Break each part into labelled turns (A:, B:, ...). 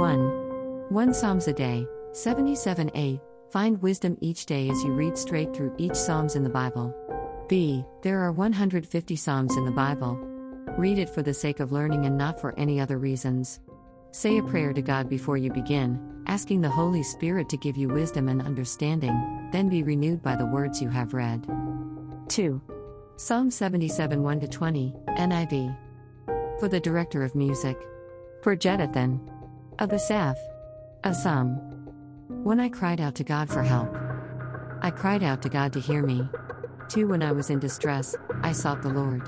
A: 1 1 Psalms a day, 77a. Find wisdom each day as you read straight through each Psalms in the Bible. B. There are 150 Psalms in the Bible. Read it for the sake of learning and not for any other reasons. Say a prayer to God before you begin, asking the Holy Spirit to give you wisdom and understanding, then be renewed by the words you have read. 2. Psalm 77 1 20, NIV. For the director of music. For Jeduthun. Of Asaph. A psalm. When I cried out to God for help. I cried out to God to hear me. 2. When I was in distress, I sought the Lord.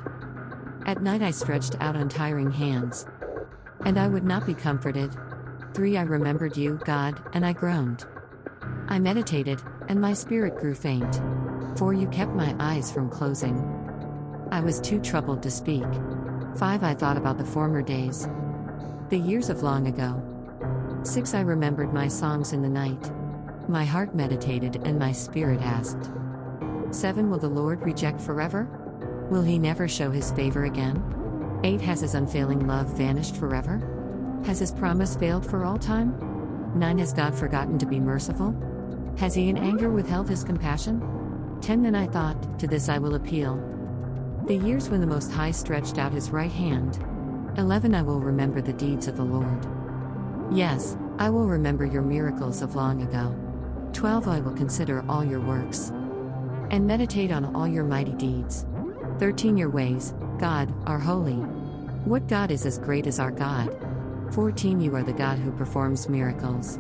A: At night I stretched out untiring hands. And I would not be comforted. 3. I remembered you, God, and I groaned. I meditated, and my spirit grew faint. 4. You kept my eyes from closing. I was too troubled to speak. 5. I thought about the former days. The years of long ago. 6. I remembered my songs in the night. My heart meditated and my spirit asked. 7. Will the Lord reject forever? Will he never show his favor again? 8. Has his unfailing love vanished forever? Has his promise failed for all time? 9. Has God forgotten to be merciful? Has he in anger withheld his compassion? 10. Then I thought, To this I will appeal. The years when the Most High stretched out his right hand. 11. I will remember the deeds of the Lord. Yes, I will remember your miracles of long ago. 12. I will consider all your works and meditate on all your mighty deeds. 13. Your ways, God, are holy. What God is as great as our God? 14. You are the God who performs miracles.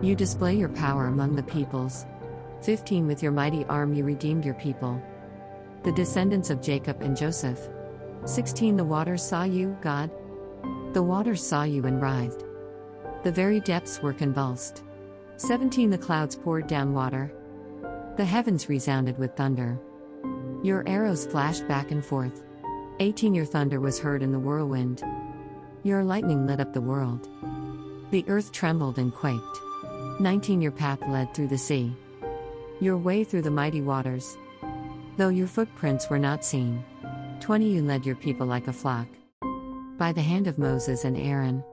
A: You display your power among the peoples. 15. With your mighty arm you redeemed your people, the descendants of Jacob and Joseph. 16. The waters saw you, God. The waters saw you and writhed. The very depths were convulsed. 17. The clouds poured down water. The heavens resounded with thunder. Your arrows flashed back and forth. 18. Your thunder was heard in the whirlwind. Your lightning lit up the world. The earth trembled and quaked. 19. Your path led through the sea. Your way through the mighty waters. Though your footprints were not seen. 20. You led your people like a flock. By the hand of Moses and Aaron.